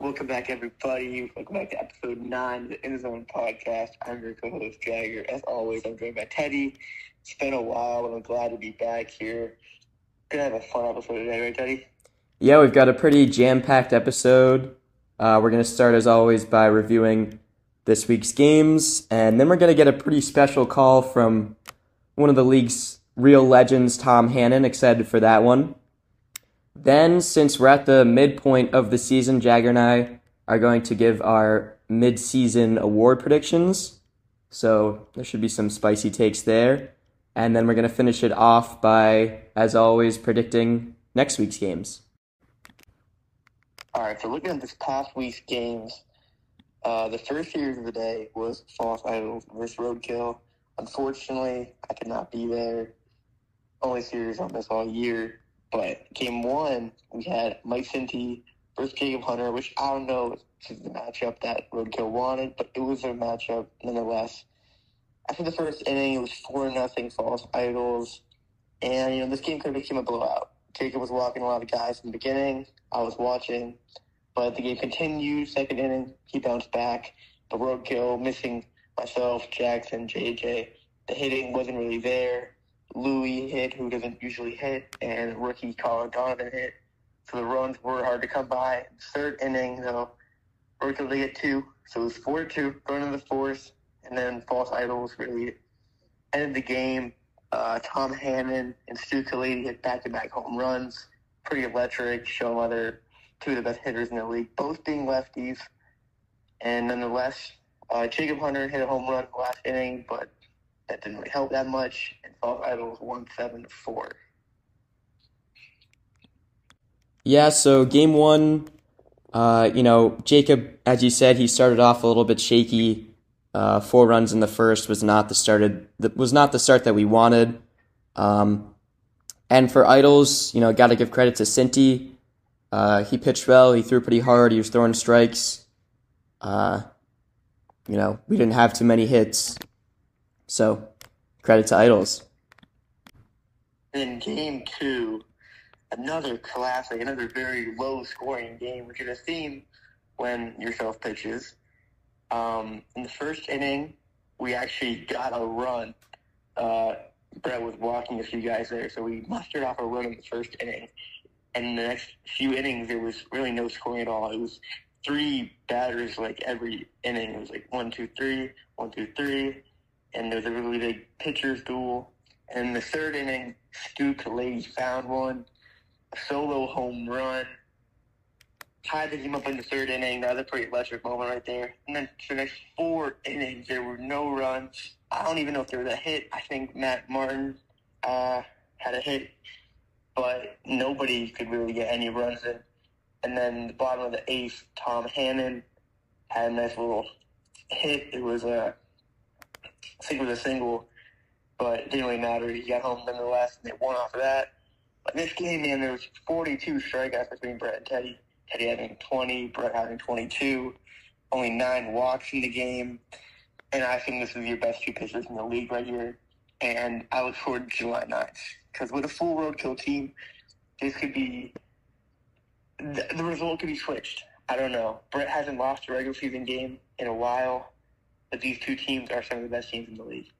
Welcome back, everybody. Welcome back to episode nine of the In Zone podcast. I'm your co-host Jagger. As always, I'm joined by Teddy. It's been a while, and I'm glad to be back here. Gonna have a fun episode today, right, Teddy? Yeah, we've got a pretty jam-packed episode. Uh, we're gonna start, as always, by reviewing this week's games, and then we're gonna get a pretty special call from one of the league's real legends, Tom Hannon. Excited for that one. Then, since we're at the midpoint of the season, Jagger and I are going to give our mid-season award predictions. So there should be some spicy takes there. And then we're going to finish it off by, as always, predicting next week's games. All right, so looking at this past week's games, uh, the first series of the day was False Idols versus Roadkill. Unfortunately, I could not be there. Only series on this all year. But game one, we had Mike Cinti versus Jacob Hunter, which I don't know if is the matchup that Roadkill wanted, but it was a matchup nonetheless. After the first inning, it was four nothing False Idols, and you know this game could have become a blowout. Jacob was walking a lot of guys in the beginning. I was watching, but the game continued. Second inning, he bounced back, but Roadkill missing myself, Jackson, JJ. The hitting wasn't really there. Louis hit, who doesn't usually hit, and rookie Colin Donovan hit. So the runs were hard to come by. Third inning, though, Roadkill they get two, so it was four to two going to the fourth, and then False Idols really ended the game. Uh, Tom Hannon and Stu Kalady hit back-to-back home runs. Pretty electric. Show they're two of the best hitters in the league, both being lefties. And nonetheless, uh, Jacob Hunter hit a home run last inning, but that didn't really help that much. And False Idols won seven. Yeah, so game one, uh, you know, Jacob, as you said, he started off a little bit shaky. Uh, four runs in the first was not the started was not the start that we wanted. Um, and for Idols, you know, got to give credit to Cinti. Uh, he pitched well. He threw pretty hard. He was throwing strikes. Uh, you know, we didn't have too many hits. So, credit to Idols. In game two, another classic, another very low scoring game, which is a theme when yourself pitches. Um, in the first inning, we actually got a run. Uh, Brett was walking a few guys there, so we mustered off a run in the first inning. And the next few innings, there was really no scoring at all. It was three batters like every inning. It was like one, two, three, one, two, three. And there's a really big pitcher's duel. And in the third inning, Stu Kalady found one, a solo home run tied the game up in the third inning. That was a pretty electric moment right there. And then for the next four innings, there were no runs. I don't even know if there was a hit. I think Matt Martin uh, had a hit, but nobody could really get any runs in. And then the bottom of the eighth, Tom Hannon had a nice little hit. It was a, think it was a single, but it didn't really matter. He got home nonetheless, and they won off of that. But this game, man, there was 42 strikeouts between Brett and Teddy. Teddy having 20, Brett having 22, only nine walks in the game. And I think this is your best two pitchers in the league right here. And I look forward to July 9th. Because with a full roadkill team, this could be, the, the result could be switched. I don't know. Brett hasn't lost a regular season game in a while, but these two teams are some of the best teams in the league.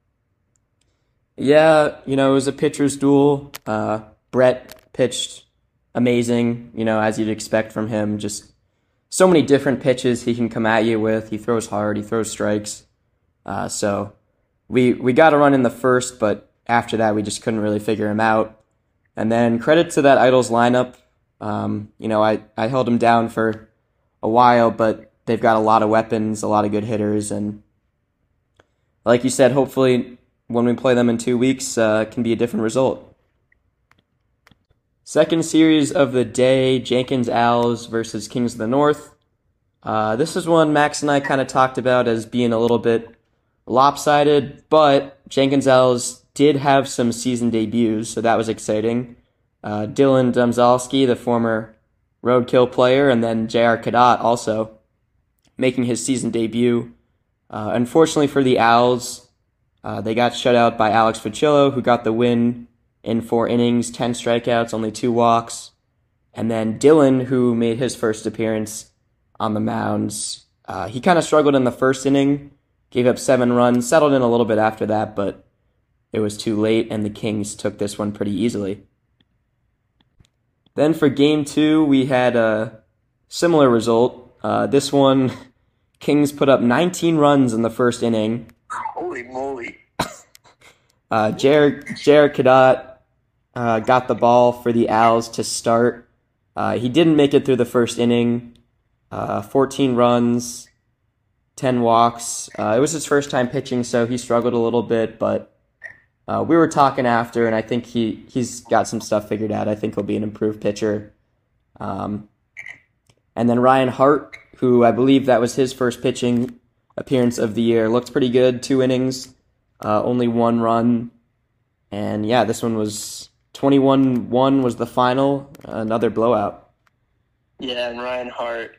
Yeah, you know, it was a pitcher's duel. Uh, Brett pitched amazing, you know, as you'd expect from him. Just so many different pitches he can come at you with. He throws hard, he throws strikes. Uh, so we we got a run in the first, but after that we just couldn't really figure him out. And then credit to that Idols lineup. Um, you know, I, I held him down for a while, but they've got a lot of weapons, a lot of good hitters, and like you said, hopefully when we play them in two weeks, uh, can be a different result. Second series of the day Jenkins Owls versus Kings of the North. Uh, this is one Max and I kind of talked about as being a little bit lopsided, but Jenkins Owls did have some season debuts, so that was exciting. Uh, Dylan Domzalski, the former roadkill player, and then J.R. Cadet also making his season debut. Uh, unfortunately for the Owls, uh, they got shut out by Alex Fucillo, who got the win in four innings, 10 strikeouts, only two walks. And then Dylan, who made his first appearance on the mounds. Uh, he kind of struggled in the first inning, gave up seven runs, settled in a little bit after that, but it was too late, and the Kings took this one pretty easily. Then for game two, we had a similar result. Uh, this one, Kings put up 19 runs in the first inning. Holy moly. Uh, Jared, Jared Cadott uh, got the ball for the Owls to start. Uh, he didn't make it through the first inning. Uh, 14 runs, 10 walks. Uh, it was his first time pitching, so he struggled a little bit, but uh, we were talking after, and I think he, he's got some stuff figured out. I think he'll be an improved pitcher. Um, and then Ryan Hart, who I believe that was his first pitching appearance of the year, looked pretty good. Two innings, uh, only one run. And yeah, this one was 21 1 was the final, another blowout. Yeah, and Ryan Hart.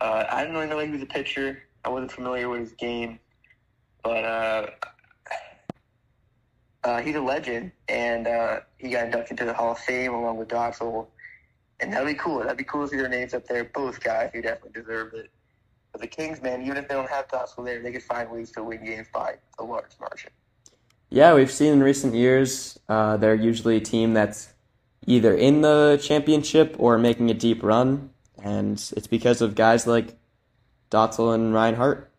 Uh, I didn't really know he was a pitcher. I wasn't familiar with his game. But uh, uh, he's a legend, and uh, he got inducted to the Hall of Fame along with Dotzel. And that'd be cool. That'd be cool to see their names up there. Both guys who definitely deserve it. But the Kings, man, even if they don't have Dotzel there, they could find ways to win games by a large margin. Yeah, we've seen in recent years, uh, they're usually a team that's either in the championship or making a deep run, and it's because of guys like Dotzel and Ryan Hart.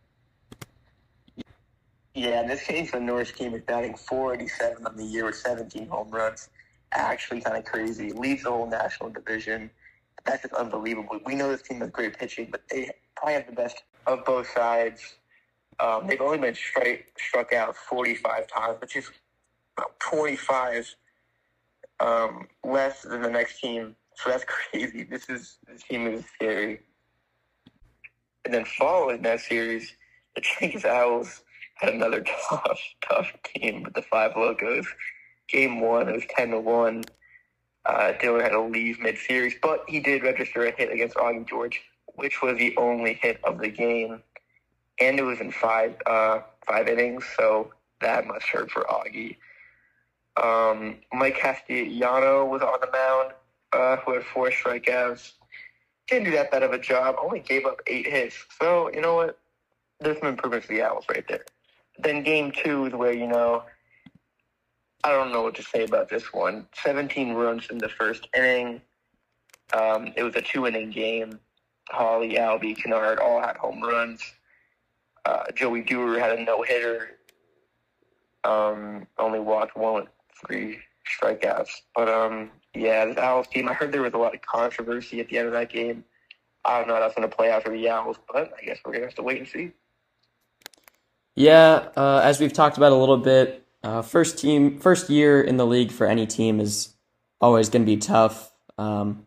Yeah, in this case, the Norris team is batting 487 on the year with 17 home runs. Actually, kind of crazy. Leads the whole national division. That's just unbelievable. We know this team has great pitching, but they probably have the best of both sides. Um, they've only been straight struck out 45 times, which is about 25 um, less than the next team. So that's crazy. This is this team is scary. And then following that series, the Kings Owls had another tough, tough team with the five locos. Game one, it was 10 to 1. Uh, Dylan had to leave mid series, but he did register a hit against Augie George, which was the only hit of the game and it was in five uh, five innings, so that must hurt for Augie. Um, Mike Castellano was on the mound, uh, who had four strikeouts. Didn't do that bad of a job. Only gave up eight hits. So you know what? There's some improvements for the Owls right there. Then game two is where you know I don't know what to say about this one. 17 runs in the first inning. Um, it was a two inning game. Holly, Albie, Kennard all had home runs. Uh, Joey Dewar had a no hitter. Um, only walked one with three strikeouts. But um, yeah, the Owls team. I heard there was a lot of controversy at the end of that game. I don't know how that's going to play out for the Owls, but I guess we're going to have to wait and see. Yeah, uh, as we've talked about a little bit, uh, first team, first year in the league for any team is always going to be tough. Um,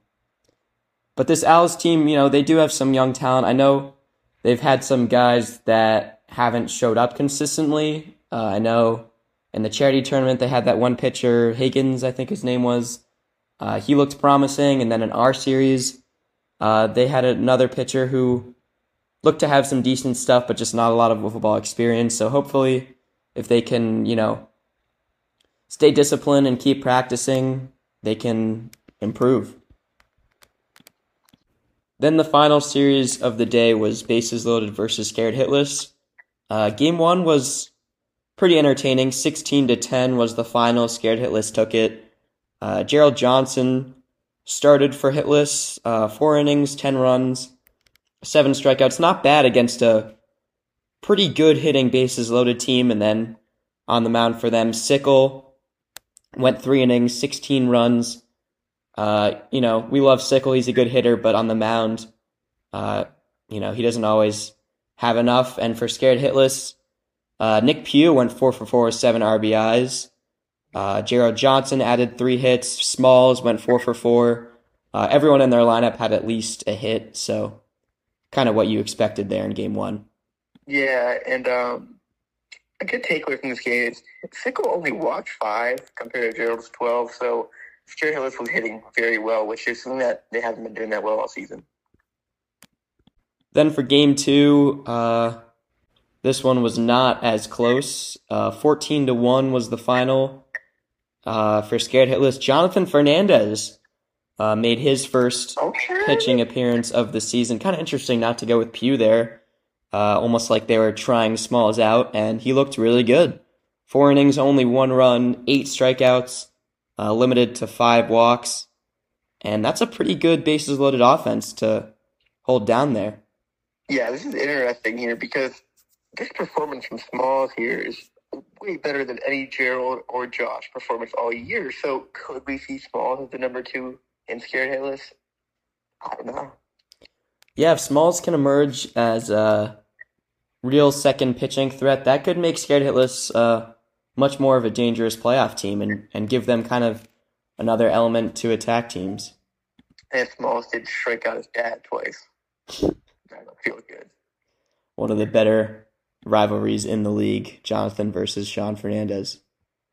but this Owls team, you know, they do have some young talent. I know they've had some guys that haven't showed up consistently. Uh, I know in the charity tournament they had that one pitcher, Higgins, I think his name was. Uh, he looked promising, and then in our series, uh, they had another pitcher who looked to have some decent stuff, but just not a lot of football experience. So hopefully, if they can, you know, stay disciplined and keep practicing, they can improve. Then the final series of the day was Bases Loaded versus Scared Hitless. Uh, game one was pretty entertaining. 16 to 10 was the final. Scared Hitless took it. Uh, Gerald Johnson started for Hitless. Uh, four innings, 10 runs, seven strikeouts. Not bad against a pretty good hitting bases loaded team. And then on the mound for them, Sickle went three innings, 16 runs, uh, you know, we love Sickle. He's a good hitter, but on the mound, uh, you know, he doesn't always have enough. And for scared hitless, uh, Nick Pugh went four for four with seven RBIs. Uh, Gerald Johnson added three hits. Smalls went four for four. Uh, everyone in their lineup had at least a hit, so kind of what you expected there in game one. Yeah, and um, a good takeaway from this game is Sickle only walked five compared to Gerald's 12, so Scared Hitless was hitting very well, which is something that they haven't been doing that well all season. Then for game two, uh, this one was not as close. Uh, 14 to 1 was the final uh, for Scared Hitless. Jonathan Fernandez uh, made his first Okay. pitching appearance of the season. Kind of interesting not to go with Pugh there. Uh, almost like they were trying Smalls out, and he looked really good. Four innings, only one run, eight strikeouts, uh, limited to five walks, and that's a pretty good bases loaded offense to hold down there. Yeah, this is interesting here because this performance from Smalls here is way better than any Gerald or Josh performance all year. So could we see Smalls as the number two in scared hitless? I don't know. Yeah, if Smalls can emerge as a real second pitching threat, that could make Scared Hitless uh, much more of a dangerous playoff team and, and give them kind of another element to attack teams. And Smalls did strike out his dad twice. That don't feel good. One of the better rivalries in the league, Jonathan versus Sean Fernandez.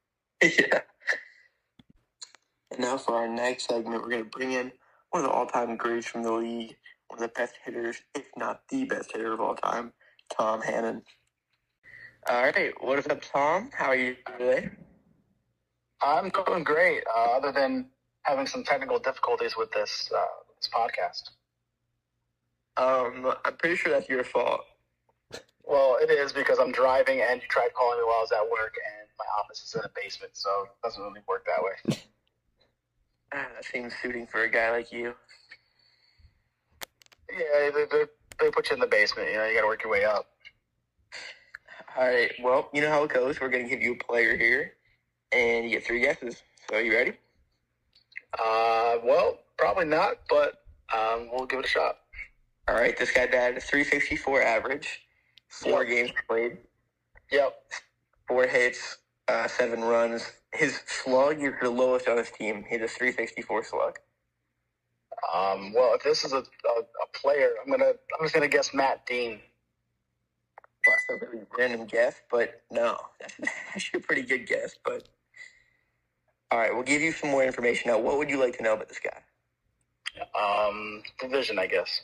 yeah. And now for our next segment, we're going to bring in one of the all-time greats from the league, one of the best hitters, if not the best hitter of all time, Tom Hannon. All right, what is up, Tom? How are you today? I'm doing great, uh, other than having some technical difficulties with this uh, this podcast. Um, I'm pretty sure that's your fault. Well, it is because I'm driving, and you tried calling me while I was at work, and my office is in a basement, so it doesn't really work that way. Ah, that seems suiting for a guy like you. Yeah, they, they, they put you in the basement. You know, you got to work your way up. All right, well, you know how it goes. We're going to give you a player here, and you get three guesses. So, you ready? Uh, well, probably not, but um, we'll give it a shot. All right, this guy batted a 364 average, four Yep. games played, Yep. four hits, uh, seven runs. His slug is the lowest on his team. He has a 364 slug. Um, well, if this is a, a, a player, I'm gonna I'm just gonna guess Matt Dean. Well, that's a really random guess, but no, that's actually a pretty good guess. But all right, we'll give you some more information now. What would you like to know about this guy? Um, division, I guess.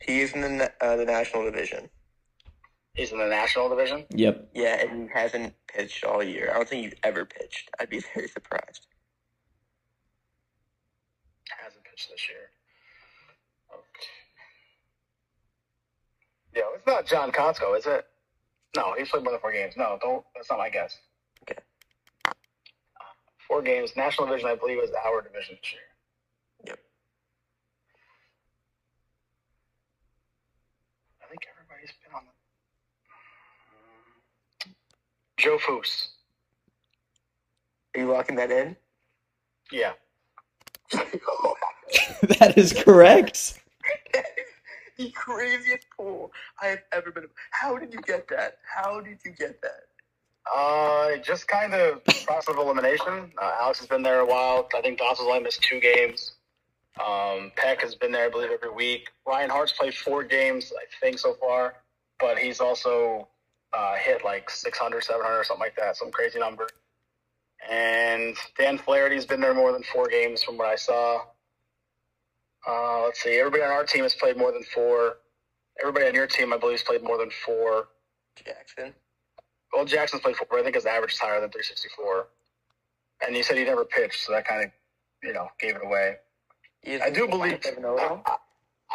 He is in the uh, the national division. He's in the national division. Yep. Yeah, and he hasn't pitched all year. I don't think he's ever pitched. I'd be very surprised. This year. Okay. Yeah, it's not John Kotsko, is it? No, he's played more than four games. No, don't. That's not my guess. Okay. Four games. National division, I believe, is our division this year. Yep. I think everybody's been on the. Hmm. Joe Foose. Are you locking that in? Yeah. that is correct. That is the craziest pull I have ever been. How did you get that? How did you get that? Uh, just kind of process of elimination. Uh, Alex has been there a while. I think Dawson's only missed two games. Um, Peck has been there, I believe, every week. Ryan Hart's played four games, I think, so far, but he's also uh, hit like 600, 700 or something like that, some crazy number. And Dan Flaherty's been there more than four games from what I saw. Uh, let's see. Everybody on our team has played more than four. Everybody on your team, I believe, has played more than four. Jackson. Well, Jackson's played four, but I think his average is higher than 364. And you said he never pitched, so that kind of, you know, gave it away. I do believe. 5-0. I,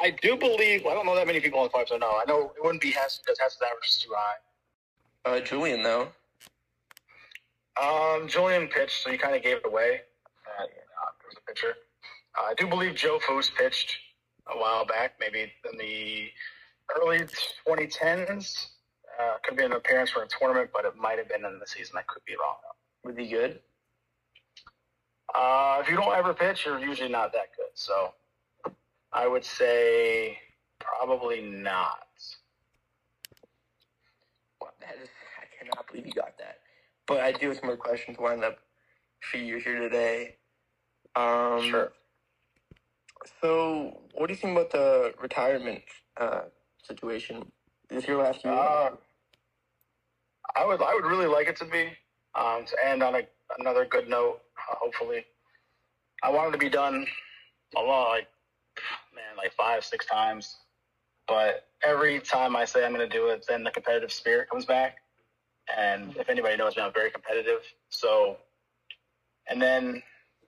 I do believe. I don't know that many people on the five, so no. I know it wouldn't be Hess because Hess's average is too high. Uh, Julian though. Um, Julian pitched, so you kind of gave it away. Uh, uh, there's a pitcher. Uh, I do believe Joe Foose pitched a while back, maybe in the early 2010s. Uh, could be an appearance for a tournament, but it might have been in the season. I could be wrong. though. Would be good. Uh, if you don't ever pitch, you're usually not that good. So I would say probably not. Wow, that is, I cannot believe you got that. But I do have some more questions lined up for you here today. Um, Sure. So, what do you think about the retirement uh, situation? Is your last year? Uh, I would I would really like it to be um, to end on a, another good note. Uh, hopefully, I want it to be done a lot, like man, like five six times. But every time I say I'm going to do it, then the competitive spirit comes back. And if anybody knows me, I'm very competitive. So, and then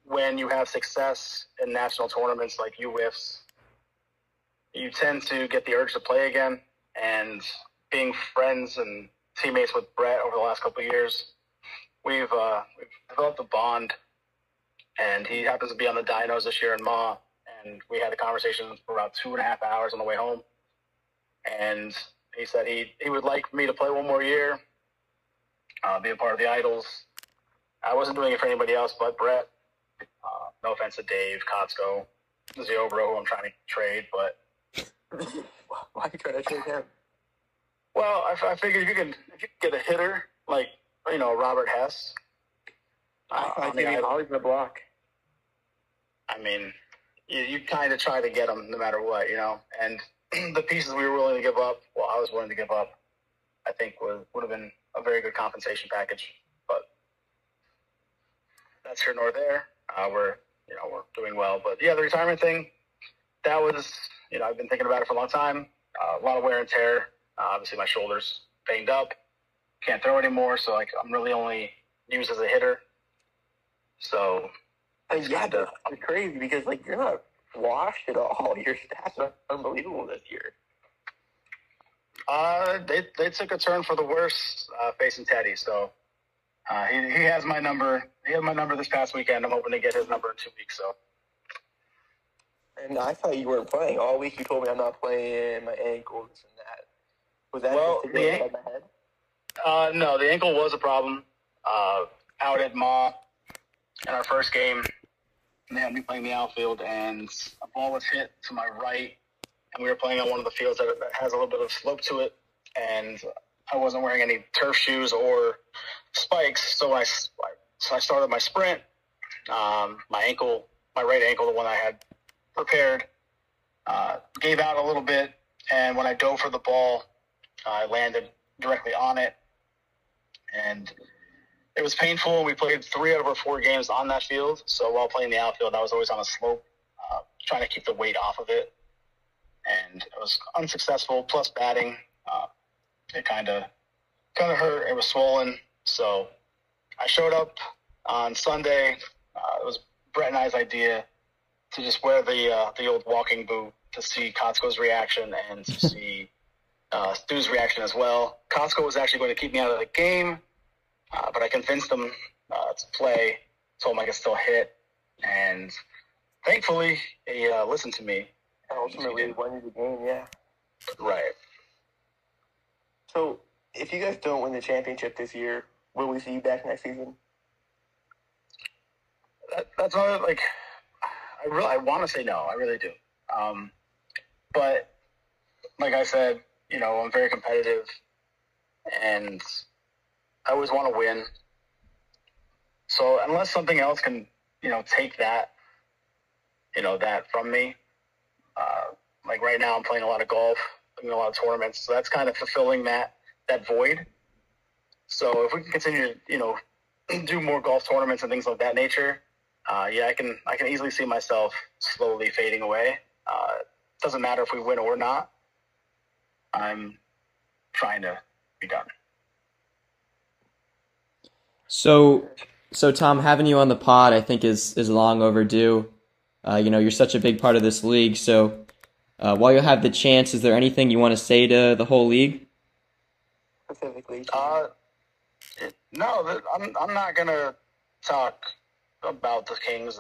when you have success in national tournaments like UWIFs, you tend to get the urge to play again. And being friends and teammates with Brett over the last couple years, we've uh, we've developed a bond. And he happens to be on the dynos this year in Ma, and we had a conversation for about two and a half hours on the way home. And he said he he would like me to play one more year, uh, be a part of the Idols. I wasn't doing it for anybody else but Brett. Uh, no offense to Dave, Kotsko, Ziobro, who I'm trying to trade, but Why are you trying to trade him? well, I, I figured if you can if you can get a hitter like you know Robert Hess, uh, I on the think Idol- Holly's the block. I mean, you, you kind of try to get them no matter what, you know. And the pieces we were willing to give up, well, I was willing to give up, I think would would have been a very good compensation package. But that's here nor there. Uh, we're you know we're doing well, but yeah, the retirement thing, that was you know I've been thinking about it for a long time. Uh, a lot of wear and tear. Uh, obviously, my shoulders banged up, can't throw anymore, so like I'm really only used as a hitter. So And yeah, that's crazy because like you're not washed at all. Your stats are unbelievable this year. Uh, they they took a turn for the worse uh, facing Teddy. So uh, he he has my number. He had my number this past weekend. I'm hoping to get his number in two weeks. So And I thought you weren't playing all week. You told me I'm not playing my ankle, this and that. Was that Well, just the an- my head? uh, no, the ankle was a problem. Uh, out at Ma in our first game, they had me playing the outfield, and a ball was hit to my right, and we were playing on one of the fields that has a little bit of slope to it, and I wasn't wearing any turf shoes or spikes, so I so I started my sprint. Um, my ankle, my right ankle, the one I had prepared, uh, gave out a little bit, and when I dove for the ball, I landed directly on it, and it was painful. We played three out of our four games on that field. So while playing the outfield, I was always on a slope, uh, trying to keep the weight off of it, and it was unsuccessful. Plus batting, uh, it kind of kind of hurt. It was swollen. So I showed up on Sunday. Uh, it was Brett and I's idea to just wear the uh, the old walking boot to see Kotsko's reaction and to see uh, Stu's reaction as well. Kotsko was actually going to keep me out of the game, uh, but I convinced him uh, to play. Told him I could still hit, and thankfully he uh, listened to me. And ultimately, he won you the game, yeah. Right. So, if you guys don't win the championship this year, will we see you back next season? That, that's not like I really I want to say no. I really do. Um, but like I said, you know, I'm very competitive, and I always want to win. So unless something else can, you know, take that, you know, that from me, uh, like right now I'm playing a lot of golf, doing a lot of tournaments, so that's kind of fulfilling that that void. So if we can continue to, you know, do more golf tournaments and things of that nature, uh, yeah, I can I can easily see myself slowly fading away. Uh, doesn't matter if we win or not. I'm trying to be done. So, so Tom, having you on the pod, I think is is long overdue. Uh, you know, you're such a big part of this league. So, uh, while you have the chance, is there anything you want to say to the whole league? Specifically, Uh, it- no, I'm I'm not gonna talk about the Kings.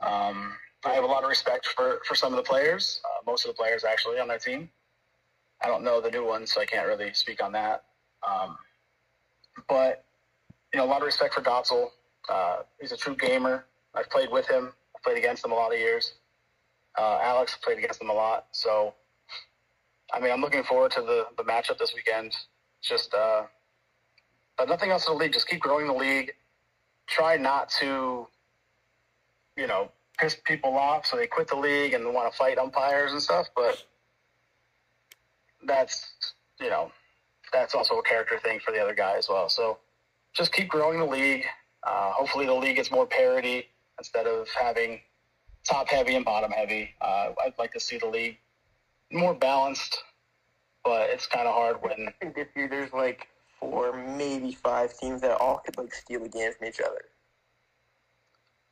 Um, I have a lot of respect for for some of the players. Uh, most of the players actually on that team. I don't know the new ones, so I can't really speak on that. Um, but you know, a lot of respect for Dotzel. Uh, he's a true gamer. I've played with him. I've played against him a lot of years. Uh, Alex played against him a lot. So, I mean, I'm looking forward to the the matchup this weekend. Just, uh, but nothing else in the league. Just keep growing the league. Try not to, you know, piss people off so they quit the league and want to fight umpires and stuff. But that's, you know, that's also a character thing for the other guy as well. So just keep growing the league. Uh, hopefully, the league gets more parity instead of having top heavy and bottom heavy. Uh, I'd like to see the league more balanced, but it's kind of hard when I think this year there's like four, maybe five teams that all could like steal a game from each other.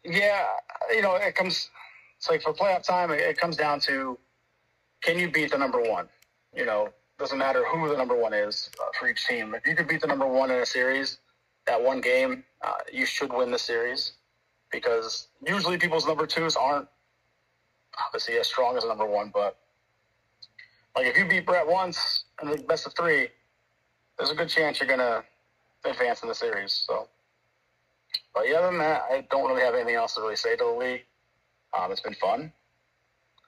Yeah, you know, it comes. It's like for playoff time, it, it comes down to can you beat the number one? You know, doesn't matter who the number one is uh, for each team. If you could beat the number one in a series, that one game, uh, you should win the series because usually people's number twos aren't obviously as strong as number one, but like if you beat Brett once in the best of three, there's a good chance you're gonna advance in the series. So, but yeah, other than that, I don't really have anything else to really say to the league. Um, it's been fun.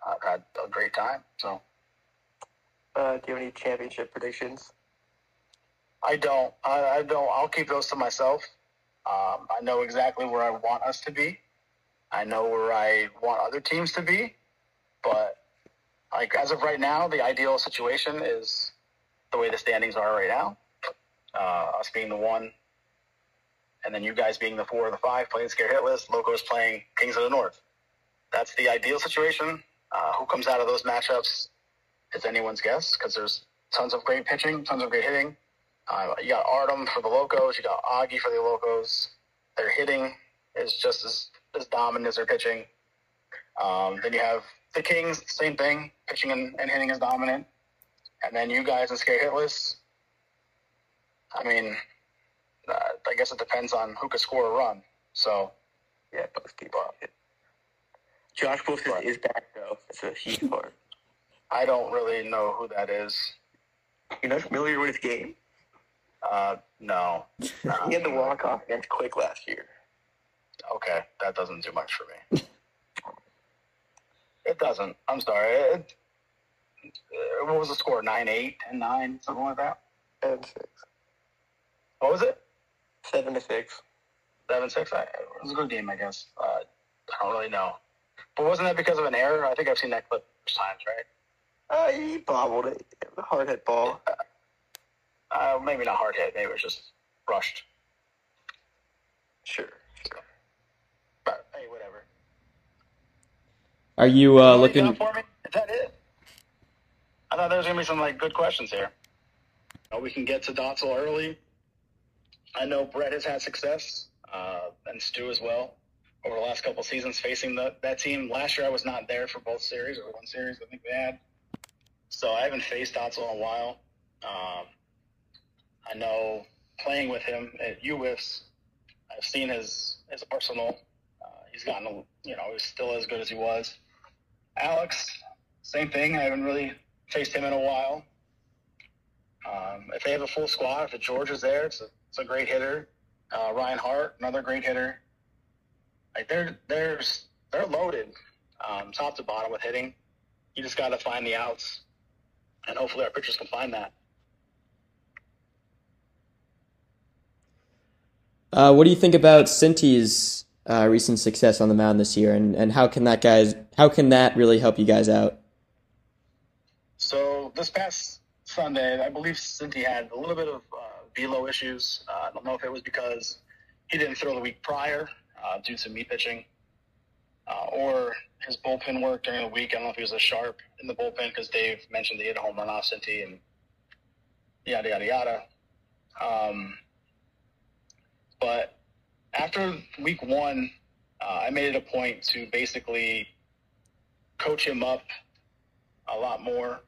I've had a great time. So, Uh, do you have any championship predictions? I don't. I, I don't. I'll keep those to myself. Um, I know exactly where I want us to be. I know where I want other teams to be, but like as of right now, the ideal situation is the way the standings are right now. Uh, us being the one, and then you guys being the four or the five, playing scare hitless. Locos playing Kings of the North. That's the ideal situation. Uh, who comes out of those matchups is anyone's guess because there's tons of great pitching, tons of great hitting. Uh, you got Artem for the Locos. You got Augie for the Locos. Their hitting is just as, as dominant as their pitching. Um, then you have the Kings, same thing. Pitching and, and hitting is dominant. And then you guys in Scared Hitless. I mean, uh, I guess it depends on who could score a run. So, Yeah, both teams. Josh Wolf is, is back though. That's a huge part. I don't really know who that is. You're not familiar with his game? Uh, no. He had the walk off against Quick last year. Okay, that doesn't do much for me. it doesn't. I'm sorry. It, uh, what was the score? 9 8, 10 9, something like that? Seven six. What was it? Seven to six. 7 6? I, it was a good game, I guess. Uh, I don't really know. But wasn't that because of an error? I think I've seen that clip times, right? Uh, he bobbled it. Hard hit ball. Uh, maybe not hard hit. Maybe it was just rushed. Sure. But hey, whatever. Are you uh, What you looking? for me? Is that it? I thought there was gonna be some like good questions here. Uh, we can get to Dotzel early. I know Brett has had success, uh, and Stu as well, over the last couple seasons facing the, that team. Last year I was not there for both series, or one series I think they had. So I haven't faced Dotzel in a while. Um, I know playing with him at UWIFs, I've seen his his arsenal. Uh, he's gotten, a, you know, he's still as good as he was. Alex, same thing. I haven't really faced him in a while. Um, if they have a full squad, if George is there, it's a, it's a great hitter. Uh, Ryan Hart, another great hitter. Like they're they're they're loaded, um, top to bottom with hitting. You just got to find the outs, and hopefully our pitchers can find that. Uh, what do you think about Cinti's uh, recent success on the mound this year, and, and how can that guys how can that really help you guys out? This past Sunday, I believe Cinti had a little bit of uh, velo issues. Uh, I don't know if it was because he didn't throw the week prior uh, due to me pitching, uh, or his bullpen work during the week. I don't know if he was a sharp in the bullpen because Dave mentioned he hit a home run off Cinti and yada yada yada. Um, but after week one, uh, I made it a point to basically coach him up a lot more,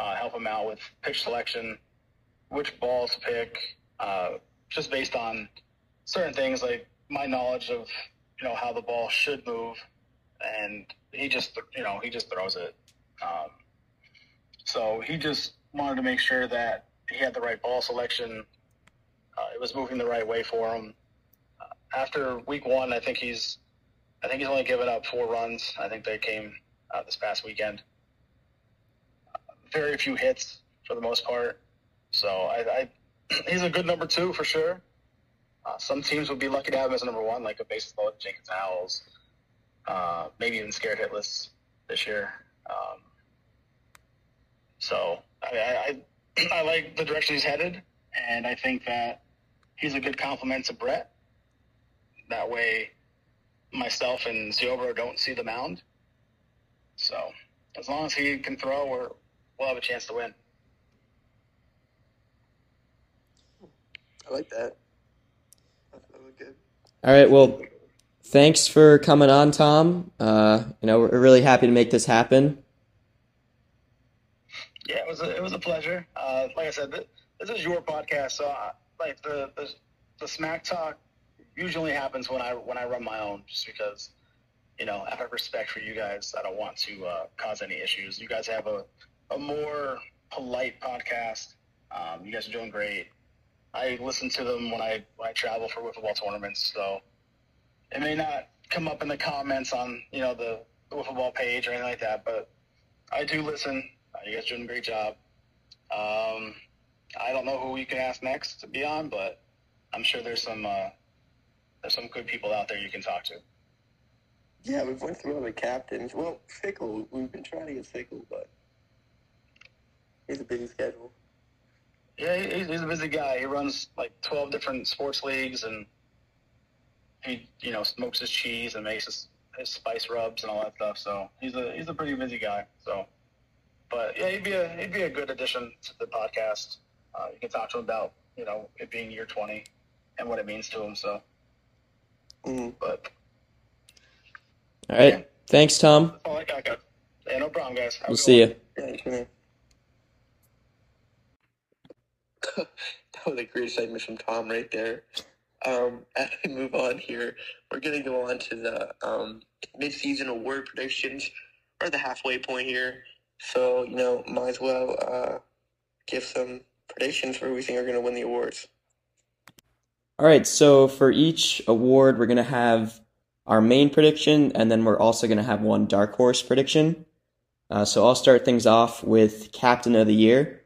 uh, help him out with pitch selection, which balls to pick, uh, just based on certain things like my knowledge of you know how the ball should move, and he just you know he just throws it. Um, so he just wanted to make sure that he had the right ball selection. Uh, it was moving the right way for him. Uh, after week one, I think he's, I think he's only given up four runs. I think they came uh, this past weekend very few hits for the most part. So I, I he's a good number two for sure. Uh, some teams would be lucky to have him as a number one, like a bases loaded Jenkins Owls, uh, maybe even scared hitless this year. Um, so I, I, I, like the direction he's headed, and I think that he's a good complement to Brett. That way, myself and Ziobro don't see the mound. So as long as he can throw, we're, we'll have a chance to win. I like that. That was good. All right, well, thanks for coming on, Tom. Uh, you know, we're really happy to make this happen. Yeah, it was a, it was a pleasure. Uh, like I said, this is your podcast, so I, like the, the the smack talk usually happens when I when I run my own, just because you know out of respect for you guys, I don't want to uh, cause any issues. You guys have a a more polite podcast. Um, you guys are doing great. I listen to them when I when I travel for wiffle ball tournaments, so it may not come up in the comments on you know the, the wiffle ball page or anything like that, but I do listen. Uh, you guys are doing a great job. Um, I don't know who we can ask next to be on, but I'm sure there's some uh, there's some good people out there you can talk to. Yeah, we've went through all the captains. Well, Fickle, we've been trying to get Fickle, but he's a busy schedule. Yeah, he's, he's a busy guy. He runs like 12 different sports leagues, and he, you know, smokes his cheese and makes his, his spice rubs and all that stuff. So he's a he's a pretty busy guy. So, but yeah, he'd be a he'd be a good addition to the podcast. Uh, you can talk to him about you know it being year 20 and what it means to him. So, Mm. but All right. Yeah. Thanks, Tom. that's all I got. guys. Yeah, no problem, guys. Have We'll good see one. you. Thanks, man. that was a great segment from Tom right there. Um, as we move on here, we're going to go on to the um, mid-season award predictions. We're at the halfway point here, so you know, might as well uh, give some predictions for who we think are going to win the awards. All right. So for each award, we're gonna have our main prediction, and then we're also gonna have one dark horse prediction. Uh, so I'll start things off with Captain of the Year.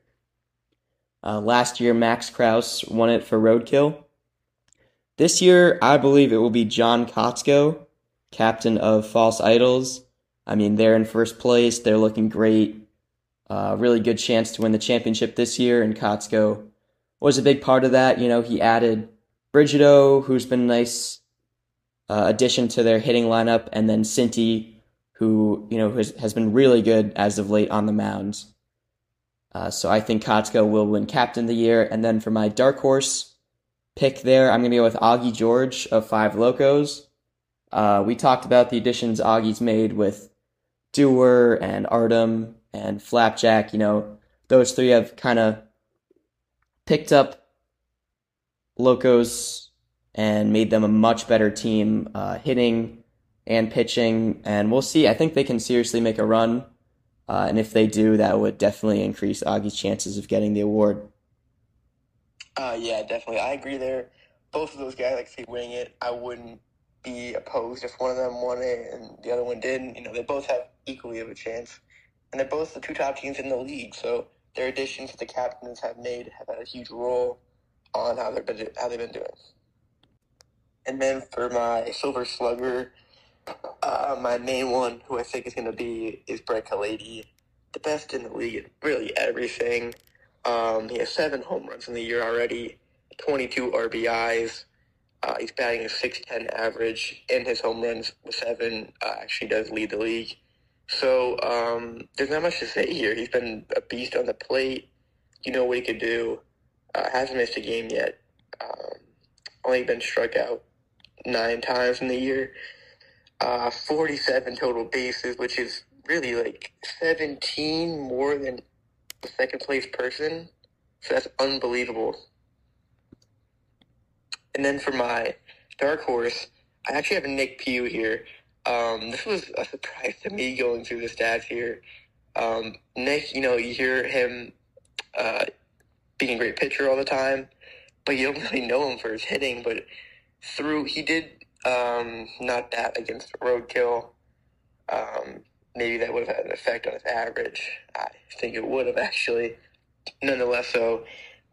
Uh, last year, Max Kraus won it for Roadkill. This year, I believe it will be John Kotsko, captain of False Idols. I mean, they're in first place. They're looking great. Uh, really good chance to win the championship this year, and Kotsko was a big part of that. You know, he added Brigido, who's been a nice uh, addition to their hitting lineup, and then Cinti, who you know has, has been really good as of late on the mound. Uh, so I think Kotsko will win Captain of the Year, and then for my dark horse pick there, I'm gonna go with Augie George of Five Locos. Uh, we talked about the additions Augie's made with Dewar and Artem and Flapjack. You know, those three have kind of picked up Locos and made them a much better team, uh, hitting and pitching. And we'll see. I think they can seriously make a run. Uh, and if they do, that would definitely increase Augie's chances of getting the award. Uh, yeah, definitely. I agree there. Both of those guys, like, if they wing it, I wouldn't be opposed if one of them won it and the other one didn't. You know, they both have equally of a chance. And they're both the two top teams in the league, so their additions that the captains have made have had a huge role on how they've been, how they've been doing. And then for my Silver Slugger, uh, my main one, who I think is going to be, is Brett Kalady, the best in the league really everything. Um, he has seven home runs in the year already, 22 RBIs. Uh, he's batting a 610 average, and his home runs with seven uh, actually does lead the league. So um, there's not much to say here. He's been a beast on the plate. You know what he could do. Uh, hasn't missed a game yet. Um, only been struck out nine times in the year. Uh, 47 total bases, which is really like 17 more than the second place person. So that's unbelievable. And then for my dark horse, I actually have Nick Pugh here. Um, this was a surprise to me going through the stats here. Um, Nick, you know, you hear him uh, being a great pitcher all the time, but you don't really know him for his hitting. But through, he did um, not that against Roadkill. Um, maybe that would have had an effect on his average. I think it would have actually. Nonetheless, so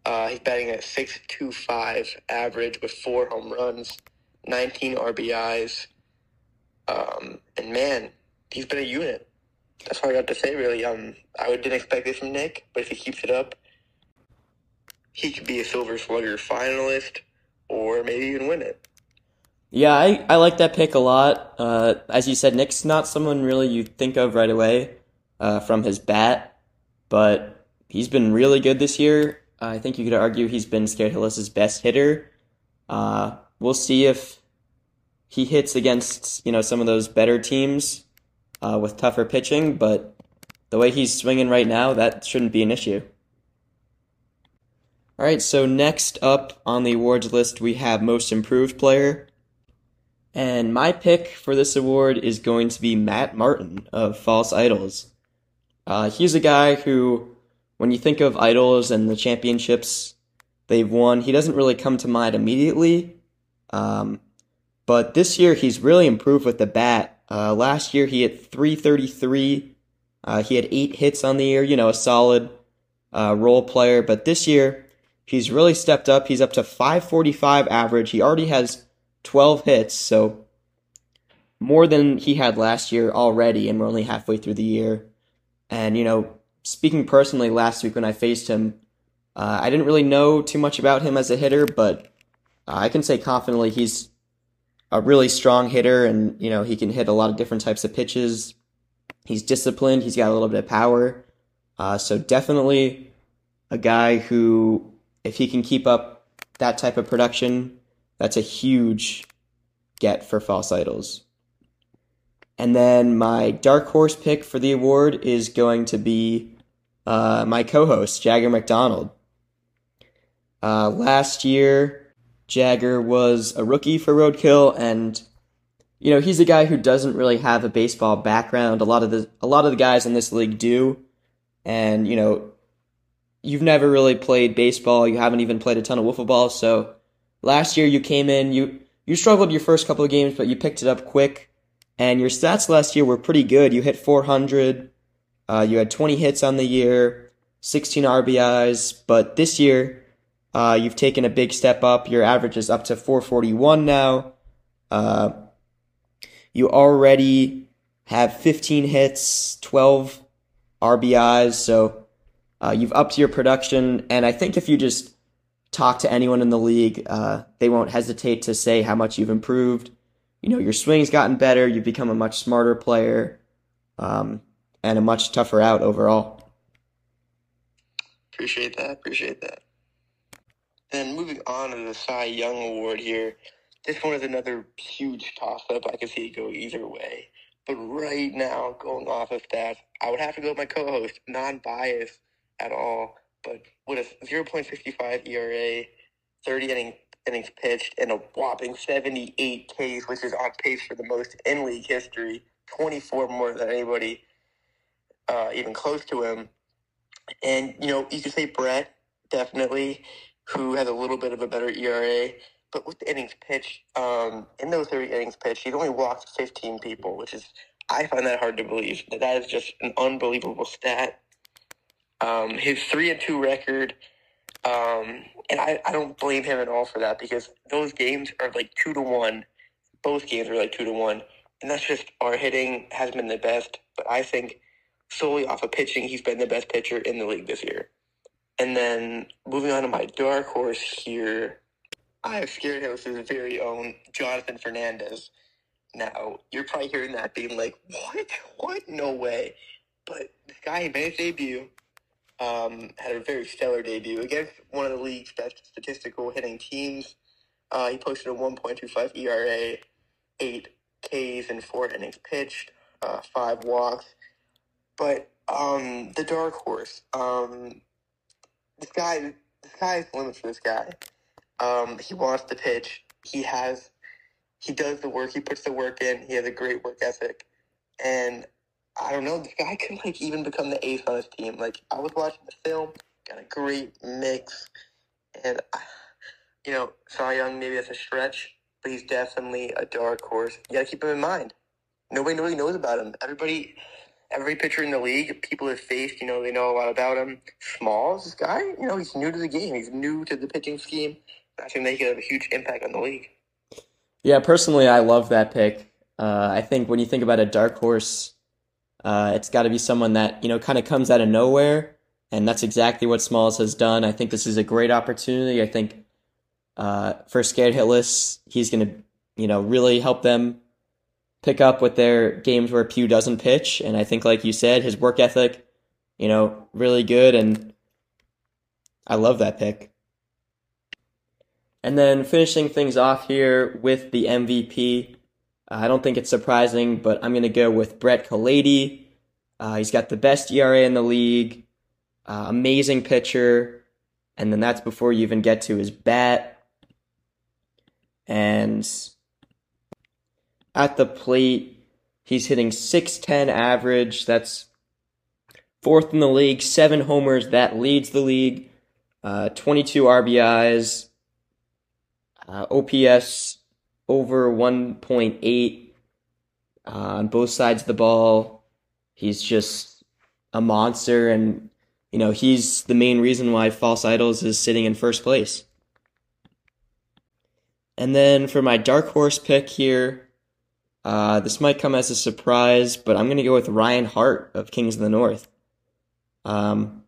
uh, he's batting at 6.25 average with four home runs, 19 RBIs. Um, and man, he's been a unit. That's all I got to say, really. Um, I didn't expect this from Nick, but if he keeps it up, he could be a Silver Slugger finalist or maybe even win it. Yeah, I, I like that pick a lot. Uh, as you said, Nick's not someone really you think of right away uh, from his bat, but he's been really good this year. I think you could argue he's been Scared Hitless's best hitter. Uh, we'll see if he hits against you know some of those better teams uh, with tougher pitching, but the way he's swinging right now, that shouldn't be an issue. All right, so next up on the awards list, we have Most Improved Player. And my pick for this award is going to be Matt Martin of False Idols. Uh, he's a guy who, when you think of idols and the championships they've won, he doesn't really come to mind immediately. Um, but this year, he's really improved with the bat. Uh, last year, he hit 333. Uh, he had eight hits on the year, you know, a solid uh, role player. But this year, He's really stepped up. He's up to 545 average. He already has 12 hits, so more than he had last year already, and we're only halfway through the year. And, you know, speaking personally, last week when I faced him, uh, I didn't really know too much about him as a hitter, but uh, I can say confidently he's a really strong hitter, and, you know, he can hit a lot of different types of pitches. He's disciplined, he's got a little bit of power. Uh, so definitely a guy who if he can keep up that type of production, that's a huge get for False Idols. And then my dark horse pick for the award is going to be uh, my co host, Jagger McDonald. Uh, last year, Jagger was a rookie for Roadkill, and you know he's a guy who doesn't really have a baseball background. A lot of the a lot of the guys in this league do, and you know you've never really played baseball. You haven't even played a ton of wiffle ball. So last year you came in, you you struggled your first couple of games, but you picked it up quick. And your stats last year were pretty good. You hit 400. Uh, you had 20 hits on the year, 16 RBIs. But this year, uh, you've taken a big step up. Your average is up to 441 now. Uh, you already have 15 hits, 12 RBIs. So uh, you've upped your production, and I think if you just talk to anyone in the league, uh, they won't hesitate to say how much you've improved. You know, your swing's gotten better. You've become a much smarter player, um, and a much tougher out overall. Appreciate that. Appreciate that. And moving on to the Cy Young Award here, this one is another huge toss-up. I can see it go either way. But right now, going off of that, I would have to go with my co-host, non-biased at all. But with a 0.65 ERA, 30 inning, innings pitched, and a whopping 78 Ks, which is on pace for the most in league history, 24 more than anybody uh, even close to him. And, you know, you could say Brett, definitely, who has a little bit of a better ERA. But with the innings pitched, um, in those 30 innings pitched, he's only walked 15 people, which is, I find that hard to believe. That is just an unbelievable stat. Um, his three and two record, um, and I, I don't blame him at all for that because those games are like two to one. Both games are like two to one, and that's just our hitting has been the best. But I think solely off of pitching, he's been the best pitcher in the league this year. And then moving on to my dark horse here, I have Scared Hitless's very own Jonathan Fernandez. Now, you're probably hearing that being like, what? What? No way. But this guy made his debut um, had a very stellar debut against one of the league's best statistical hitting teams. Uh, he posted a 1.25 ERA, eight Ks and four innings pitched, uh, five walks. But um, the dark horse, um, this guy, the sky's the limit for this guy. Um, he wants to pitch. He has, he does the work. He puts the work in. He has a great work ethic, and I don't know, this guy could like even become the ace on his team. Like I was watching the film, got a great mix, and you know, Cy Young maybe that's a stretch, but he's definitely a dark horse. You gotta keep him in mind. Nobody really knows about him. Everybody, every pitcher in the league, people have faced, you know, they know a lot about him. Smalls, this guy, you know, he's new to the game. He's new to the pitching scheme. I think they could have a huge impact on the league. Yeah, personally, I love that pick. Uh, I think when you think about a dark horse uh, it's got to be someone that you know kind of comes out of nowhere, and that's exactly what Smalls has done. I think this is a great opportunity. I think uh, for Scared Hitless, he's going to you know really help them pick up with their games where Pugh doesn't pitch, and I think like you said, his work ethic, you know, really good, and I love that pick. And then finishing things off here with the MVP, I don't think it's surprising, but I'm going to go with Brett Culletti. Uh, he's got the best ERA in the league, uh, amazing pitcher, and then that's before you even get to his bat. And at the plate, he's hitting 610 average. That's fourth in the league, seven homers. That leads the league. Uh, 22 RBIs, uh, OPS over 1.8 uh, on both sides of the ball. He's just a monster, and you know he's the main reason why False Idols is sitting in first place. And then for my dark horse pick here, uh, this might come as a surprise, but I'm going to go with Ryan Hart of Kings of the North. Um,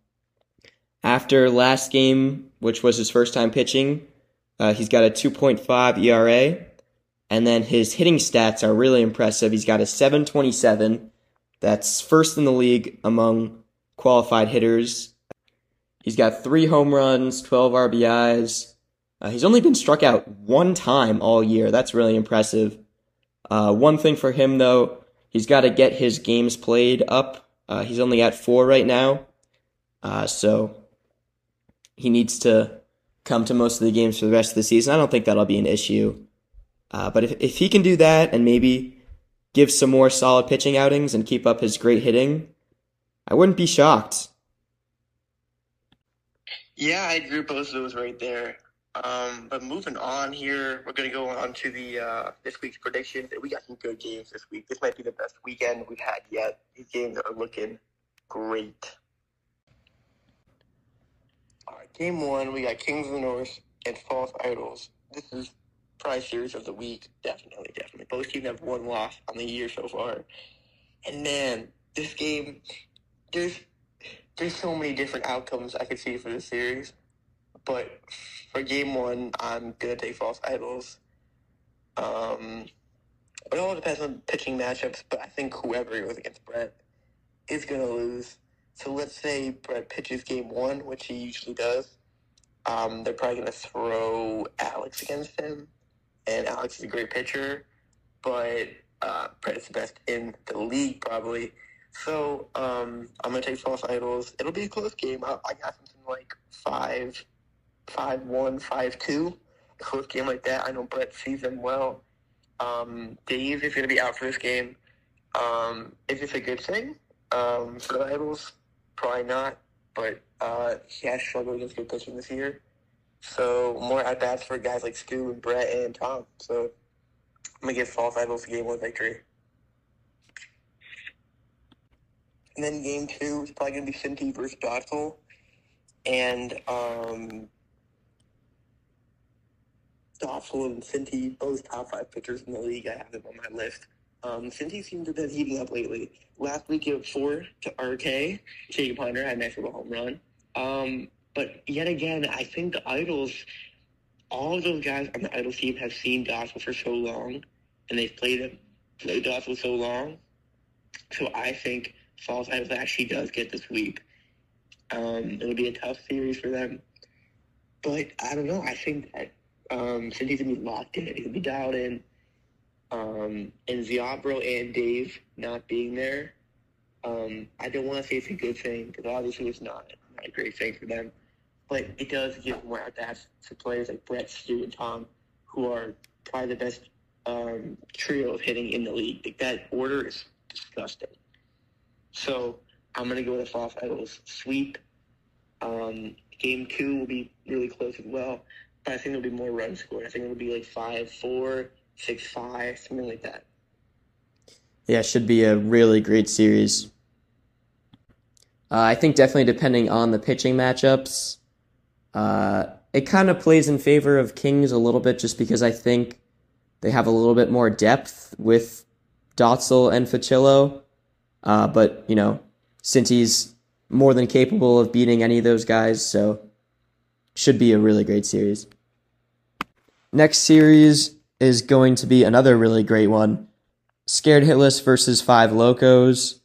after last game, which was his first time pitching, uh, he's got a 2.5 ERA, and then his hitting stats are really impressive. He's got a 727. That's first in the league among qualified hitters. He's got three home runs, 12 RBIs. Uh, he's only been struck out one time all year. That's really impressive. Uh, one thing for him, though, he's got to get his games played up. Uh, he's only at four right now. Uh, so he needs to come to most of the games for the rest of the season. I don't think that'll be an issue. Uh, but if, if he can do that and maybe give some more solid pitching outings and keep up his great hitting, I wouldn't be shocked. Yeah, I with both of those right there. Um, but moving on here, we're going to go on to the uh, this week's predictions. We got some good games this week. This might be the best weekend we've had yet. These games are looking great. All right, game one, we got Kings of the North and False Idols. This is series of the week. Definitely, definitely. Both teams have one loss on the year so far. And man, this game, there's there's so many different outcomes I could see for this series. But for game one, I'm gonna take False Idols. Um, it all depends on pitching matchups, but I think whoever goes against Brett is gonna lose. So let's say Brett pitches game one, which he usually does. Um, they're probably gonna throw Alex against him, and Alex is a great pitcher, but uh, the best in the league probably. So um, I'm gonna take False Idols. It'll be a close game. I, I got something like five five one, five two, a close game like that. I know Brett sees them well. Um, Dave is to be out for this game. Um, is this a good thing um, for the Idols? Probably not, but uh, he has struggled against good pitching this year. So more at bats for guys like Stu and Brett and Tom. So I'm gonna give False Idols the game one victory. And then game two is probably gonna be Cinti versus Dotzel. And um, Dotzel and Cinti, both top five pitchers in the league. I have them on my list. Um, Cinti seems to have been heating up lately. Last week, it was four to RK. Jacob Hunter had a nice little home run. Um, but yet again, I think the Idols, all of those guys on the idol team have seen Dotzel for so long, and they've played him, played Dotzel so long. So I think False Idols actually does get the sweep. Um, it'll be a tough series for them. But I don't know. I think that um, he's gonna be locked in, gonna be dialed in. Um, and Ziobro and Dave not being there, um, I don't want to say it's a good thing because obviously it's not, not a great thing for them. But it does give more at bats to players like Brett, Stu, and Tom, who are probably the best um, trio of hitting in the league. Like that order is disgusting. So I'm gonna go with False Idols sweep. Um, game two will be really close as well, but I think there'll be more runs scored. I think it'll be like five four, six five, something like that. Yeah, should be a really great series. Uh, I think definitely depending on the pitching matchups, uh, it kind of plays in favor of Kings a little bit just because I think they have a little bit more depth with Dotzel and Fucillo. Uh, but, you know, since he's more than capable of beating any of those guys, so should be a really great series. Next series is going to be another really great one. Scared Hitless versus Five Locos.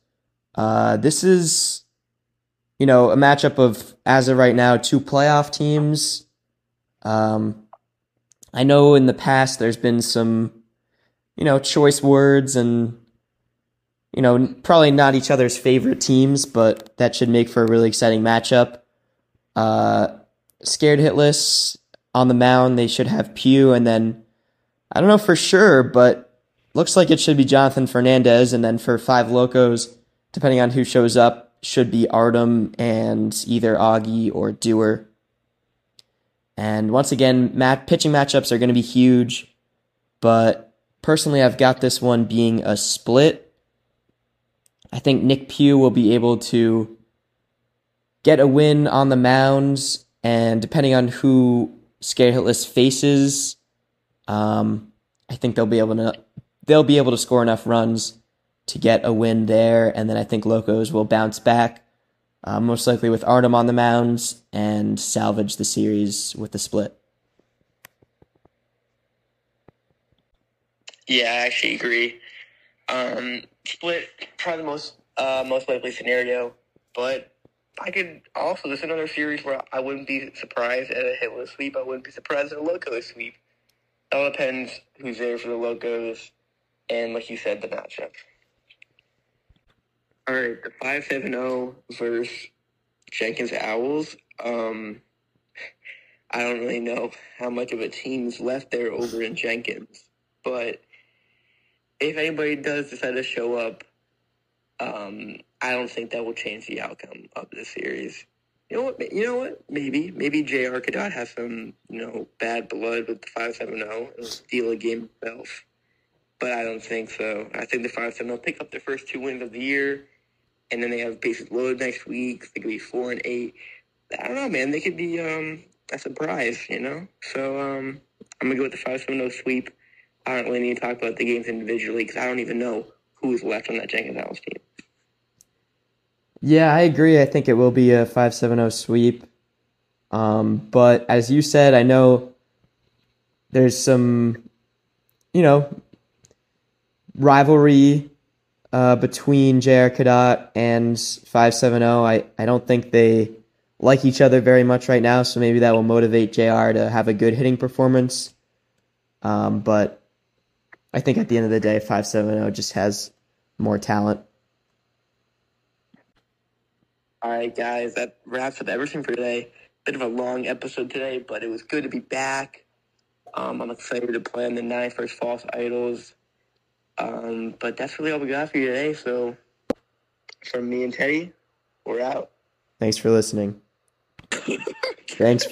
Uh, this is, you know, a matchup of, as of right now, two playoff teams. Um, I know in the past there's been some you know, choice words and, you know, probably not each other's favorite teams, but that should make for a really exciting matchup. Uh, scared hitless on the mound, they should have Pugh, and then I don't know for sure, but looks like it should be Jonathan Fernandez, and then for five locos, depending on who shows up, should be Artem and either Augie or Dewar. And once again, mat- pitching matchups are going to be huge, but personally, I've got this one being a split. I think Nick Pugh will be able to get a win on the mounds, and depending on who Scared faces, um, I think they'll be able to they'll be able to score enough runs to get a win there, and then I think Locos will bounce back, uh, most likely with Artem on the mounds, and salvage the series with the split. Yeah, I actually agree. Um, split probably the most uh, most likely scenario, but I could also there's another series where I wouldn't be surprised at a hitless sweep. I wouldn't be surprised at a loco sweep. It all depends who's there for the locos, and like you said, the matchup. All right, the five seven zero versus Jenkins Owls. Um, I don't really know how much of a team's left there over in Jenkins, but if anybody does decide to show up, um, I don't think that will change the outcome of the series. You know what? You know what? Maybe, maybe J.R. Cadet has some, you know, bad blood with the five seven zero and steal a game himself. But I don't think so. I think the five seven zero pick up their first two wins of the year, and then they have bases loaded next week. They could be four and eight. I don't know, man. They could be um, a surprise, you know. So um, I'm gonna go with the five seven zero sweep. I don't really need to talk about the games individually because I don't even know who's left on that Jenkins Owls team. Yeah, I agree. I think it will be a 5-7-0 sweep. Um, but as you said, I know there's some, you know, rivalry uh, between JR Cadet and 5-7-0. I, I don't think they like each other very much right now, so maybe that will motivate JR to have a good hitting performance. Um, but I think at the end of the day, 5-7-0 just has more talent. All right, guys, that wraps up everything for today. Bit of a long episode today, but it was good to be back. Um, I'm excited to play on the nine first false idols. Um, but that's really all we got for you today. So, from me and Teddy, we're out. Thanks for listening. Thanks.